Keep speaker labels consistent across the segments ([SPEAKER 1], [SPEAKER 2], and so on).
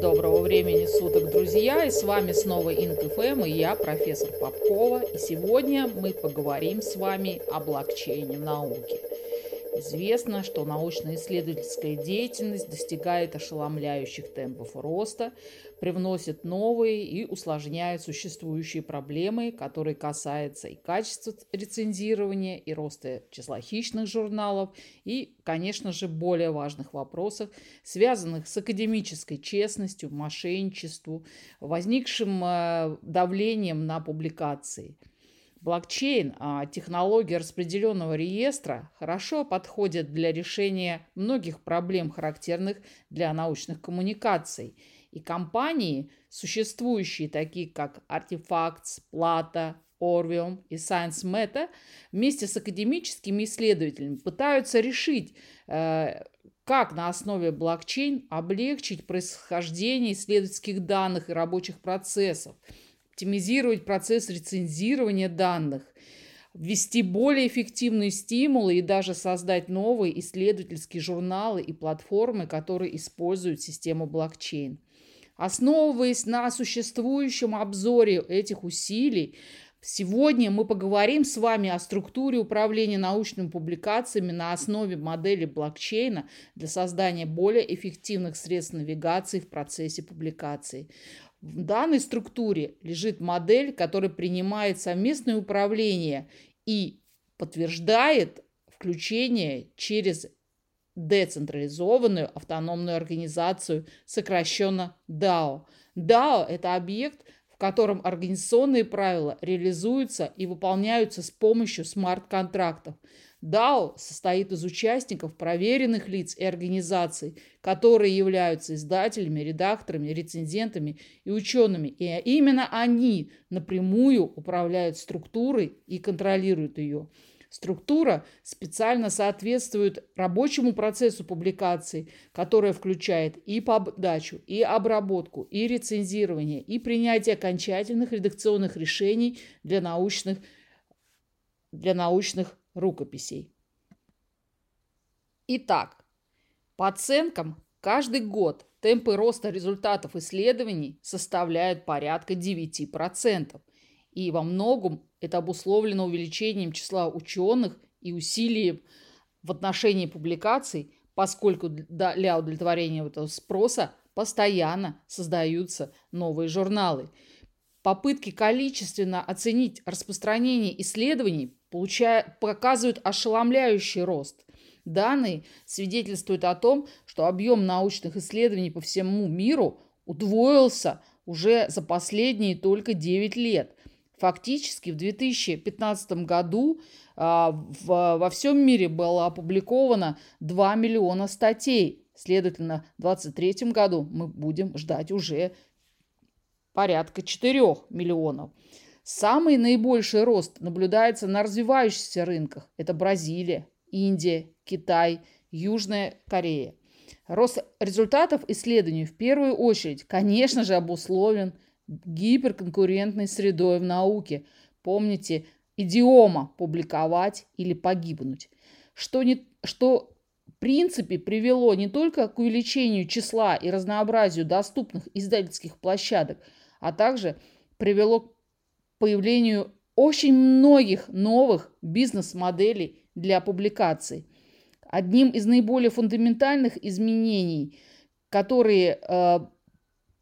[SPEAKER 1] Доброго времени суток, друзья! И с вами снова InkFM и я, профессор Попкова. И сегодня мы поговорим с вами о блокчейне науки. Известно, что научно-исследовательская деятельность достигает ошеломляющих темпов роста, привносит новые и усложняет существующие проблемы, которые касаются и качества рецензирования, и роста числа хищных журналов, и, конечно же, более важных вопросов, связанных с академической честностью, мошенничеством, возникшим э, давлением на публикации – Блокчейн, а технология распределенного реестра, хорошо подходит для решения многих проблем, характерных для научных коммуникаций. И компании, существующие такие как Artifacts, Plata, Orvium и Science Meta, вместе с академическими исследователями пытаются решить, э, как на основе блокчейн облегчить происхождение исследовательских данных и рабочих процессов – оптимизировать процесс рецензирования данных, ввести более эффективные стимулы и даже создать новые исследовательские журналы и платформы, которые используют систему блокчейн. Основываясь на существующем обзоре этих усилий, Сегодня мы поговорим с вами о структуре управления научными публикациями на основе модели блокчейна для создания более эффективных средств навигации в процессе публикации. В данной структуре лежит модель, которая принимает совместное управление и подтверждает включение через децентрализованную автономную организацию, сокращенно DAO. DAO – это объект, в котором организационные правила реализуются и выполняются с помощью смарт-контрактов – DAO состоит из участников, проверенных лиц и организаций, которые являются издателями, редакторами, рецензентами и учеными. И именно они напрямую управляют структурой и контролируют ее. Структура специально соответствует рабочему процессу публикации, которая включает и подачу, и обработку, и рецензирование, и принятие окончательных редакционных решений для научных, для научных рукописей. Итак, по оценкам, каждый год темпы роста результатов исследований составляют порядка 9%. И во многом это обусловлено увеличением числа ученых и усилием в отношении публикаций, поскольку для удовлетворения этого спроса постоянно создаются новые журналы. Попытки количественно оценить распространение исследований получая, показывают ошеломляющий рост. Данные свидетельствуют о том, что объем научных исследований по всему миру удвоился уже за последние только 9 лет. Фактически в 2015 году а, во всем мире было опубликовано 2 миллиона статей. Следовательно, в 2023 году мы будем ждать уже порядка 4 миллионов. Самый наибольший рост наблюдается на развивающихся рынках. Это Бразилия, Индия, Китай, Южная Корея. Рост результатов исследований в первую очередь, конечно же, обусловлен гиперконкурентной средой в науке. Помните, идиома «публиковать» или «погибнуть», что, не, что в принципе привело не только к увеличению числа и разнообразию доступных издательских площадок, а также привело к появлению очень многих новых бизнес-моделей для публикаций. Одним из наиболее фундаментальных изменений, которые э,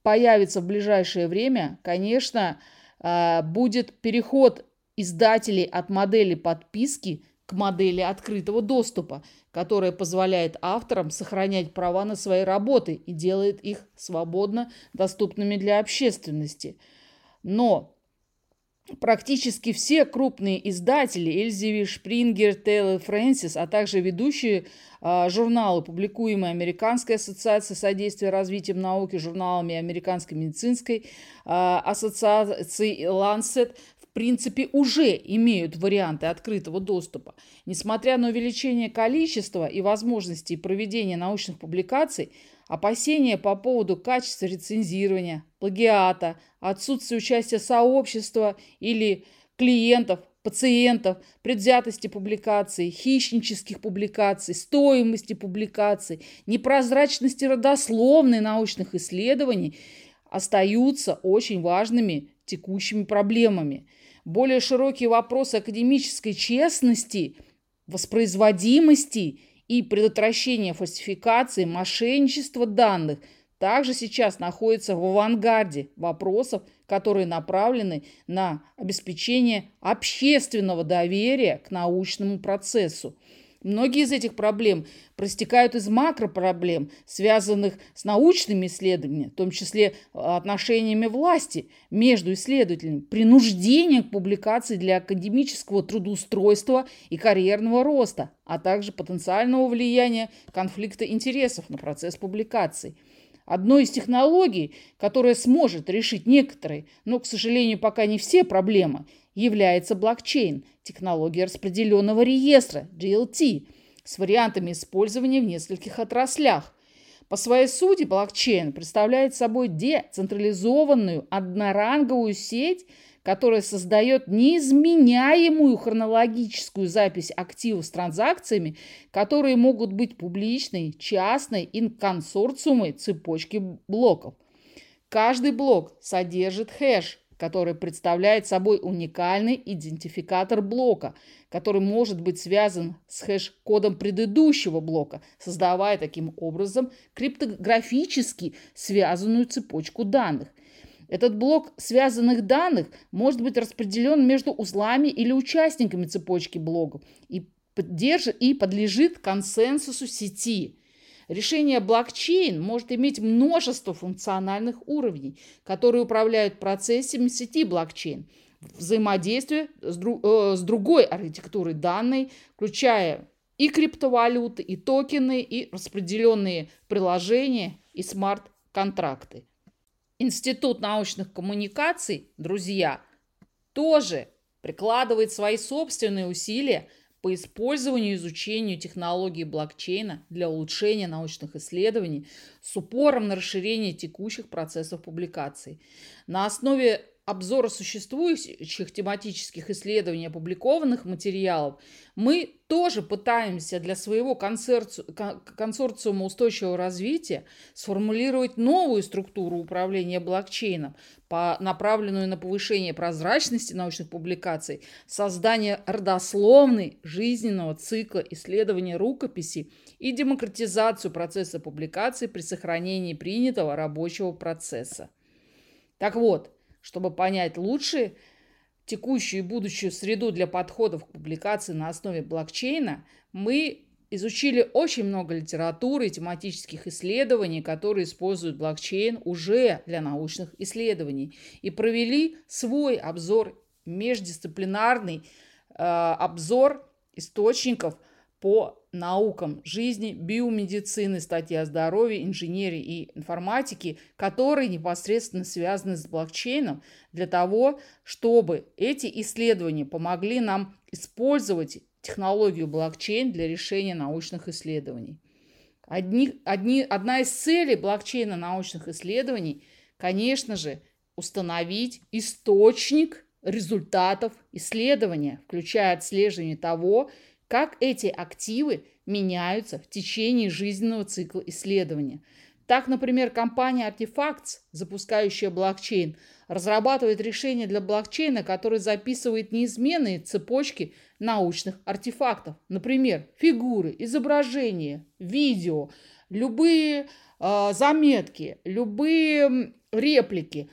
[SPEAKER 1] появятся в ближайшее время, конечно, э, будет переход издателей от модели подписки к модели открытого доступа, которая позволяет авторам сохранять права на свои работы и делает их свободно доступными для общественности. Но практически все крупные издатели Эльзеви, Шпрингер, Тейлор, Фрэнсис, а также ведущие э, журналы, публикуемые Американской ассоциацией содействия развитию науки, журналами Американской медицинской э, ассоциации Lancet, в принципе, уже имеют варианты открытого доступа. Несмотря на увеличение количества и возможностей проведения научных публикаций, Опасения по поводу качества рецензирования, плагиата, отсутствия участия сообщества или клиентов пациентов, предвзятости публикаций, хищнических публикаций, стоимости публикаций, непрозрачности родословной научных исследований остаются очень важными текущими проблемами. Более широкие вопросы академической честности, воспроизводимости и предотвращения фальсификации, мошенничества данных также сейчас находятся в авангарде вопросов, которые направлены на обеспечение общественного доверия к научному процессу. Многие из этих проблем проистекают из макропроблем, связанных с научными исследованиями, в том числе э, отношениями власти между исследователями, принуждением к публикации для академического трудоустройства и карьерного роста, а также потенциального влияния конфликта интересов на процесс публикаций. Одной из технологий, которая сможет решить некоторые, но, к сожалению, пока не все проблемы, является блокчейн, технология распределенного реестра, GLT, с вариантами использования в нескольких отраслях. По своей сути блокчейн представляет собой децентрализованную одноранговую сеть, которая создает неизменяемую хронологическую запись активов с транзакциями, которые могут быть публичной, частной и консорциумой цепочки блоков. Каждый блок содержит хэш, который представляет собой уникальный идентификатор блока, который может быть связан с хэш-кодом предыдущего блока, создавая таким образом криптографически связанную цепочку данных. Этот блок связанных данных может быть распределен между узлами или участниками цепочки блоков и, и подлежит консенсусу сети. Решение блокчейн может иметь множество функциональных уровней, которые управляют процессами сети блокчейн, взаимодействие с, друг, э, с другой архитектурой данной, включая и криптовалюты, и токены, и распределенные приложения, и смарт-контракты. Институт научных коммуникаций, друзья, тоже прикладывает свои собственные усилия по использованию и изучению технологий блокчейна для улучшения научных исследований с упором на расширение текущих процессов публикаций. На основе обзора существующих тематических исследований опубликованных материалов, мы тоже пытаемся для своего консорциума устойчивого развития сформулировать новую структуру управления блокчейном, по, направленную на повышение прозрачности научных публикаций, создание родословной жизненного цикла исследования рукописи и демократизацию процесса публикации при сохранении принятого рабочего процесса. Так вот, чтобы понять лучше текущую и будущую среду для подходов к публикации на основе блокчейна, мы изучили очень много литературы и тематических исследований, которые используют блокчейн уже для научных исследований, и провели свой обзор, междисциплинарный э, обзор источников по наукам жизни, биомедицины, статьи о здоровье, инженерии и информатики, которые непосредственно связаны с блокчейном, для того, чтобы эти исследования помогли нам использовать технологию блокчейн для решения научных исследований. Одни, одни, одна из целей блокчейна научных исследований, конечно же, установить источник результатов исследования, включая отслеживание того, как эти активы меняются в течение жизненного цикла исследования. Так, например, компания Artifacts, запускающая блокчейн, разрабатывает решение для блокчейна, который записывает неизменные цепочки научных артефактов. Например, фигуры, изображения, видео, любые э, заметки, любые реплики.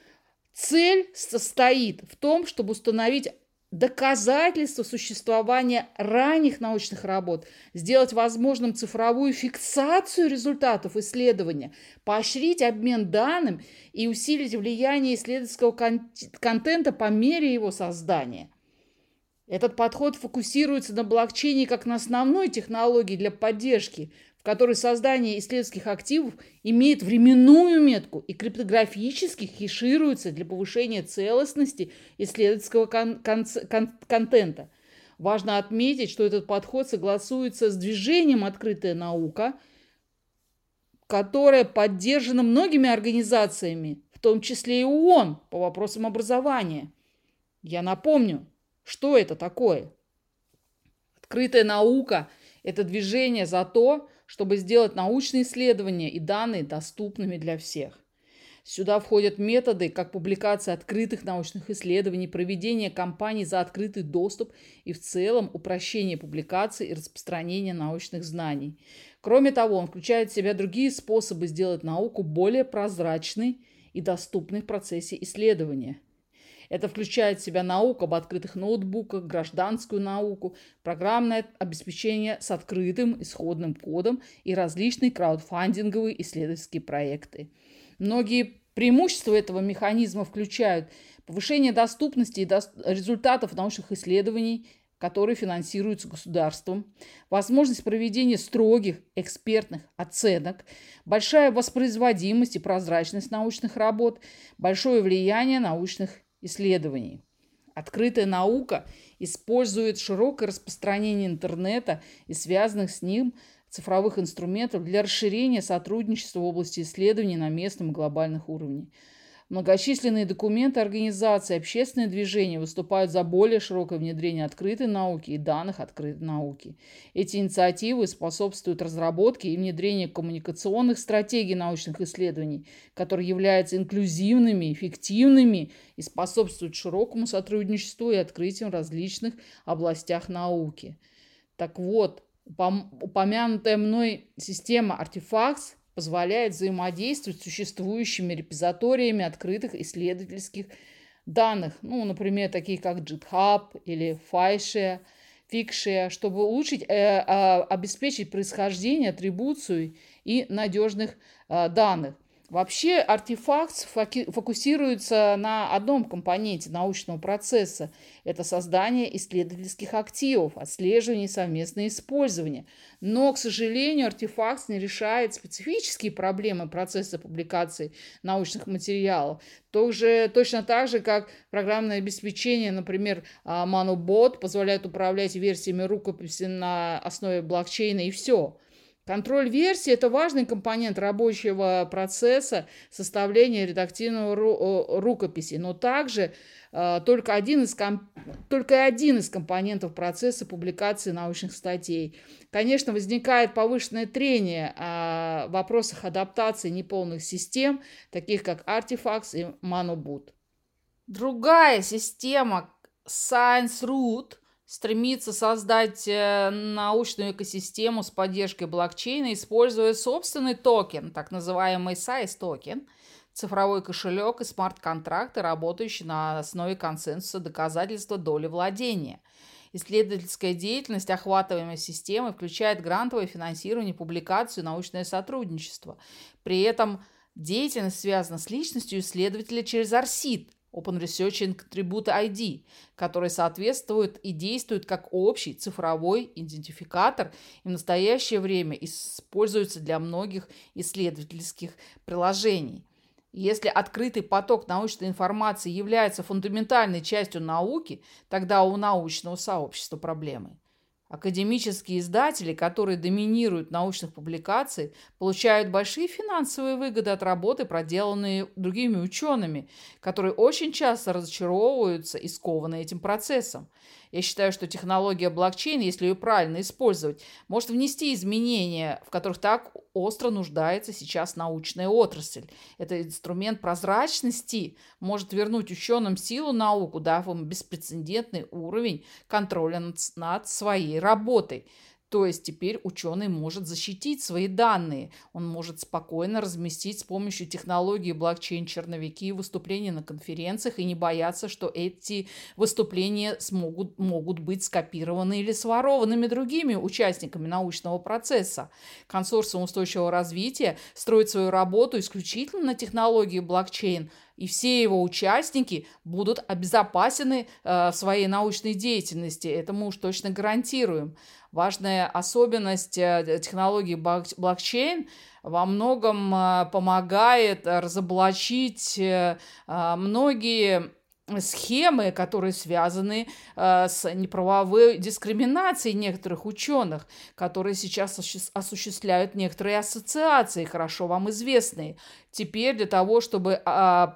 [SPEAKER 1] Цель состоит в том, чтобы установить доказательство существования ранних научных работ, сделать возможным цифровую фиксацию результатов исследования, поощрить обмен данным и усилить влияние исследовательского кон- контента по мере его создания. Этот подход фокусируется на блокчейне как на основной технологии для поддержки, которой создание исследовательских активов имеет временную метку и криптографически хешируется для повышения целостности исследовательского кон- кон- кон- контента. Важно отметить, что этот подход согласуется с движением «Открытая наука», которое поддержано многими организациями, в том числе и ООН по вопросам образования. Я напомню, Что это такое? Открытая наука – это движение за то, чтобы сделать научные исследования и данные доступными для всех. Сюда входят методы, как публикация открытых научных исследований, проведение кампаний за открытый доступ и в целом упрощение публикации и распространения научных знаний. Кроме того, он включает в себя другие способы сделать науку более прозрачной и доступной в процессе исследования. Это включает в себя науку об открытых ноутбуках, гражданскую науку, программное обеспечение с открытым исходным кодом и различные краудфандинговые исследовательские проекты. Многие преимущества этого механизма включают повышение доступности и до... результатов научных исследований, которые финансируются государством, возможность проведения строгих экспертных оценок, большая воспроизводимость и прозрачность научных работ, большое влияние научных исследований. Открытая наука использует широкое распространение интернета и связанных с ним цифровых инструментов для расширения сотрудничества в области исследований на местном и глобальных уровнях. Многочисленные документы организации, общественные движения выступают за более широкое внедрение открытой науки и данных открытой науки. Эти инициативы способствуют разработке и внедрению коммуникационных стратегий научных исследований, которые являются инклюзивными, эффективными и способствуют широкому сотрудничеству и открытиям в различных областях науки. Так вот, упомянутая мной система Artifacts позволяет взаимодействовать с существующими репозиториями открытых исследовательских данных, ну, например, такие как GitHub или Fishare, Fixshare, чтобы улучшить, э, э, обеспечить происхождение, атрибуцию и надежных э, данных. Вообще артефакт фокусируется на одном компоненте научного процесса. Это создание исследовательских активов, отслеживание и совместное использование. Но, к сожалению, артефакт не решает специфические проблемы процесса публикации научных материалов. Тоже, точно так же, как программное обеспечение, например, ManuBot позволяет управлять версиями рукописи на основе блокчейна и все. Контроль версии – это важный компонент рабочего процесса составления редактивного ру рукописи, но также э, только, один из только один из компонентов процесса публикации научных статей. Конечно, возникает повышенное трение о вопросах адаптации неполных систем, таких как Artifacts и Manubot. Другая система ScienceRoot – стремится создать э, научную экосистему с поддержкой блокчейна, используя собственный токен, так называемый Science токен, цифровой кошелек и смарт-контракты, работающие на основе консенсуса доказательства доли владения. Исследовательская деятельность охватываемой системы включает грантовое финансирование, публикацию, научное сотрудничество. При этом деятельность связана с личностью исследователя через АРСИД, Open Research Attribute ID, который соответствует и действует как общий цифровой идентификатор и в настоящее время используется для многих исследовательских приложений. Если открытый поток научной информации является фундаментальной частью науки, тогда у научного сообщества проблемы. Академические издатели, которые доминируют научных публикаций, получают большие финансовые выгоды от работы, проделанной другими учеными, которые очень часто разочаровываются и скованы этим процессом. Я считаю, что технология блокчейн, если ее правильно использовать, может внести изменения, в которых так остро нуждается сейчас научная отрасль. Это инструмент прозрачности может вернуть ученым силу науку, дав им беспрецедентный уровень контроля над, своей работой. То есть теперь ученый может защитить свои данные. Он может спокойно разместить с помощью технологии блокчейн черновики выступления на конференциях и не бояться, что эти выступления смогут, могут быть скопированы или сворованными другими участниками научного процесса. Консорциум устойчивого развития строит свою работу исключительно на технологии блокчейн, и все его участники будут обезопасены э, в своей научной деятельности. Это мы уж точно гарантируем. Важная особенность э, технологии блокчейн во многом э, помогает разоблачить э, многие схемы, которые связаны э, с неправовой дискриминацией некоторых ученых, которые сейчас осуществляют некоторые ассоциации, хорошо вам известные. Теперь для того, чтобы э,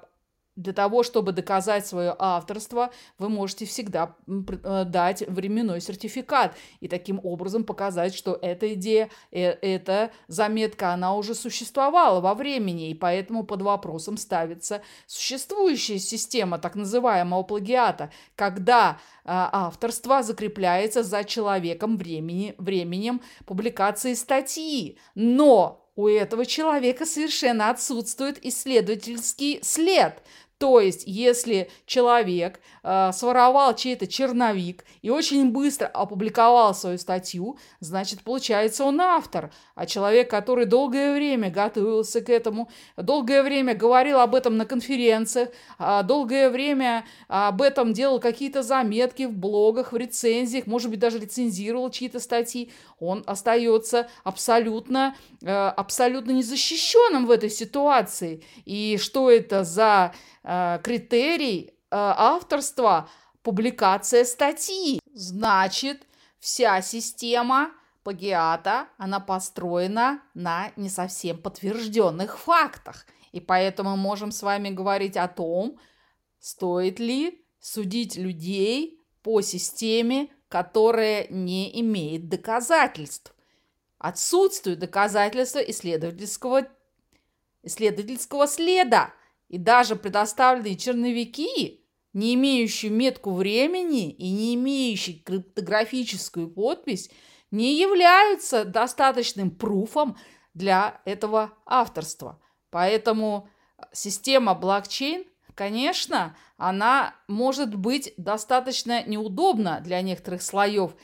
[SPEAKER 1] для того, чтобы доказать свое авторство, вы можете всегда э, дать временной сертификат и таким образом показать, что эта идея, э, эта заметка, она уже существовала во времени, и поэтому под вопросом ставится существующая система так называемого плагиата, когда а, авторство закрепляется за человеком времени, временем публикации статьи. Но у этого человека совершенно отсутствует исследовательский след. То есть, если человек э, своровал чей-то черновик и очень быстро опубликовал свою статью, значит, получается, он автор. А человек, который долгое время готовился к этому, долгое время говорил об этом на конференциях, э, долгое время об этом делал какие-то заметки в блогах, в рецензиях, может быть, даже рецензировал чьи-то статьи, он остается абсолютно, э, абсолютно незащищенным в этой ситуации. И что это за критерий э, авторства публикация статьи. Значит, вся система плагиата, она построена на не совсем подтвержденных фактах. И поэтому можем с вами говорить о том, стоит ли судить людей по системе, которая не имеет доказательств. Отсутствует доказательства исследовательского, исследовательского следа. И даже предоставленные черновики, не имеющие метку времени и не имеющие криптографическую подпись, не являются достаточным пруфом для этого авторства. Поэтому система блокчейн, конечно, она может быть достаточно неудобна для некоторых слоев.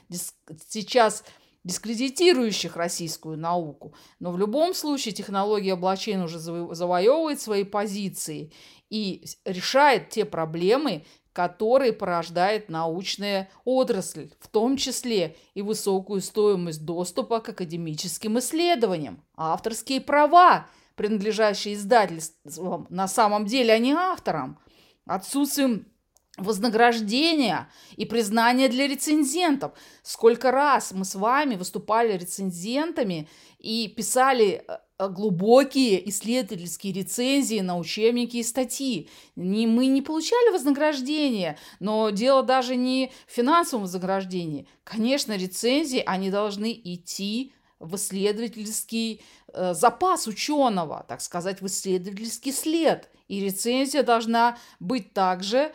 [SPEAKER 1] Сейчас дискредитирующих российскую науку. Но в любом случае технология блокчейн уже завоевывает свои позиции и решает те проблемы, которые порождает научная отрасль, в том числе и высокую стоимость доступа к академическим исследованиям, авторские права, принадлежащие издательствам, на самом деле они авторам, отсутствием вознаграждения и признания для рецензентов. Сколько раз мы с вами выступали рецензентами и писали э, э, глубокие исследовательские рецензии на учебники и статьи. Не, мы не получали вознаграждения, но дело даже не в финансовом вознаграждении. Конечно, рецензии, они должны идти в исследовательский э, запас ученого, так сказать, в исследовательский след. И рецензия должна быть также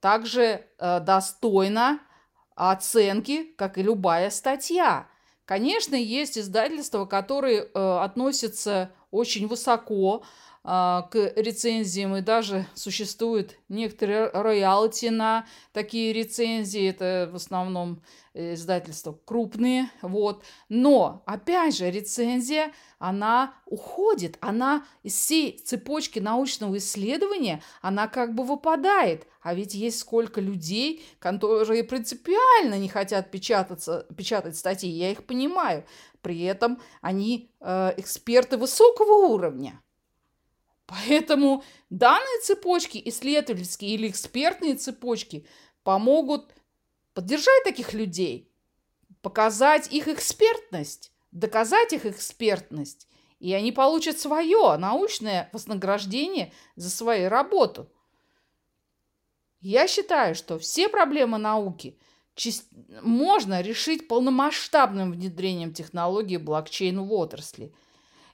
[SPEAKER 1] также э, достойна оценки, как и любая статья. Конечно, есть издательства, которые э, относятся очень высоко к рецензиям, и даже существует некоторые роялти на такие рецензии. Это в основном издательства крупные, вот. Но, опять же, рецензия, она уходит, она из всей цепочки научного исследования, она как бы выпадает. А ведь есть сколько людей, которые принципиально не хотят печататься, печатать статьи, я их понимаю. При этом они э, эксперты высокого уровня. Поэтому данные цепочки, исследовательские или экспертные цепочки, помогут поддержать таких людей, показать их экспертность, доказать их экспертность, и они получат свое научное вознаграждение за свою работу. Я считаю, что все проблемы науки можно решить полномасштабным внедрением технологии блокчейн в отрасли.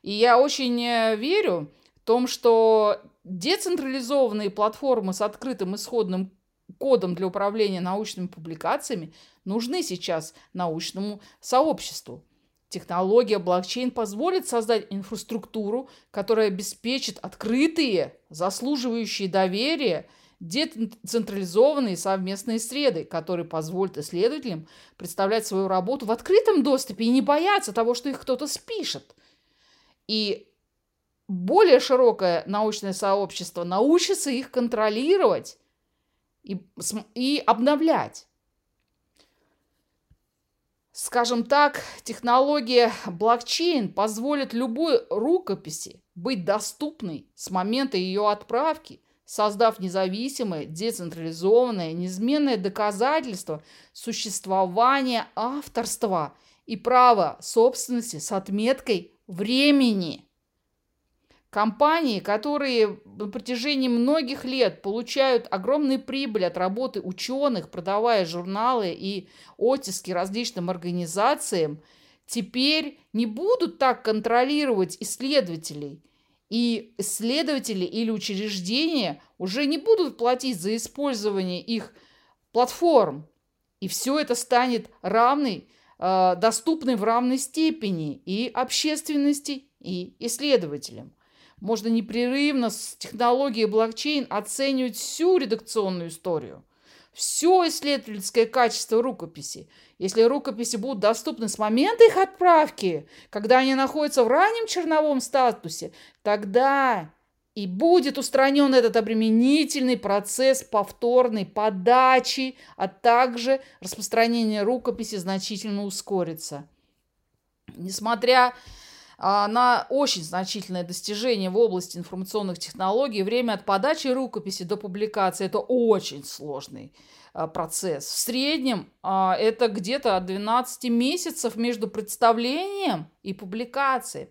[SPEAKER 1] И я очень э, верю том, что децентрализованные платформы с открытым исходным кодом для управления научными публикациями нужны сейчас научному сообществу. Технология блокчейн позволит создать инфраструктуру, которая обеспечит открытые, заслуживающие доверия, децентрализованные совместные среды, которые позволят исследователям представлять свою работу в открытом доступе и не бояться того, что их кто-то спишет. И более широкое научное сообщество научится их контролировать и, и обновлять. Скажем так, технология блокчейн позволит любой рукописи быть доступной с момента ее отправки, создав независимое, децентрализованное, неизменное доказательство существования авторства и права собственности с отметкой времени. Компании, которые на протяжении многих лет получают огромные прибыли от работы ученых, продавая журналы и оттиски различным организациям, теперь не будут так контролировать исследователей. И исследователи или учреждения уже не будут платить за использование их платформ. И все это станет равной, э, доступной в равной степени и общественности, и исследователям. Можно непрерывно с технологией блокчейн оценивать всю редакционную историю, все исследовательское качество рукописи. Если рукописи будут доступны с момента их отправки, когда они находятся в раннем черновом статусе, тогда и будет устранен этот обременительный процесс повторной подачи, а также распространение рукописи значительно ускорится. Несмотря на очень значительное достижение в области информационных технологий. Время от подачи рукописи до публикации – это очень сложный а, процесс. В среднем а, это где-то от 12 месяцев между представлением и публикацией.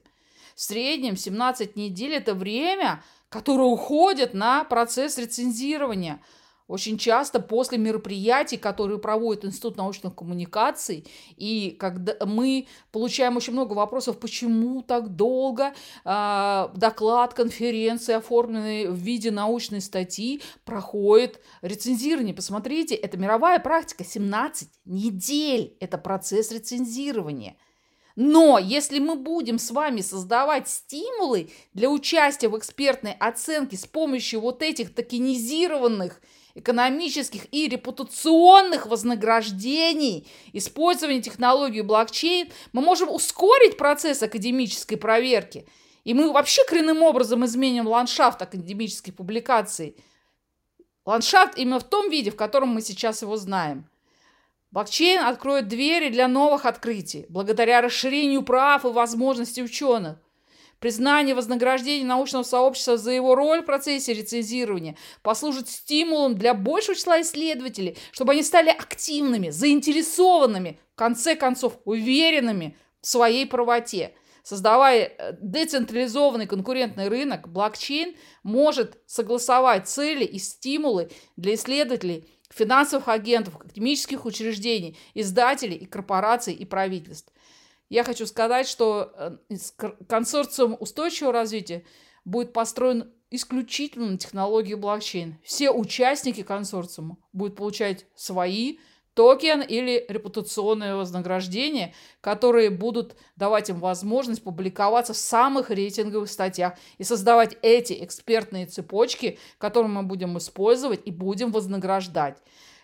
[SPEAKER 1] В среднем 17 недель – это время, которое уходит на процесс рецензирования – очень часто после мероприятий, которые проводит Институт научных коммуникаций, и когда мы получаем очень много вопросов, почему так долго э, доклад конференции, оформленный в виде научной статьи, проходит рецензирование. Посмотрите, это мировая практика, 17 недель, это процесс рецензирования. Но если мы будем с вами создавать стимулы для участия в экспертной оценке с помощью вот этих токенизированных экономических и репутационных вознаграждений использования технологии блокчейн, мы можем ускорить процесс академической проверки. И мы вообще коренным образом изменим ландшафт академической публикации. Ландшафт именно в том виде, в котором мы сейчас его знаем. Блокчейн откроет двери для новых открытий, благодаря расширению прав и возможностей ученых. Признание вознаграждения научного сообщества за его роль в процессе рецензирования послужит стимулом для большего числа исследователей, чтобы они стали активными, заинтересованными, в конце концов, уверенными в своей правоте. Создавая э, децентрализованный конкурентный рынок, блокчейн может согласовать цели и стимулы для исследователей, финансовых агентов, академических учреждений, издателей и корпораций и правительств. Я хочу сказать, что э, консорциум устойчивого развития будет построен исключительно на технологии блокчейн. Все участники консорциума будут получать свои токен или репутационное вознаграждение, которые будут давать им возможность публиковаться в самых рейтинговых статьях и создавать эти экспертные цепочки, которые мы будем использовать и будем вознаграждать.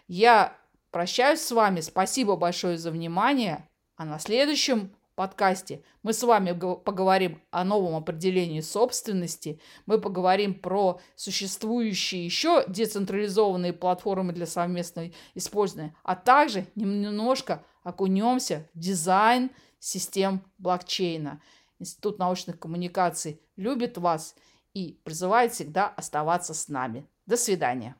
[SPEAKER 1] Я прощаюсь с вами. Спасибо большое за внимание. А на следующем подкасте мы с вами поговорим о новом определении собственности, мы поговорим про существующие еще децентрализованные платформы для совместного использования, а также немножко окунемся в дизайн систем блокчейна. Институт научных коммуникаций любит вас и призывает всегда оставаться с нами. До свидания.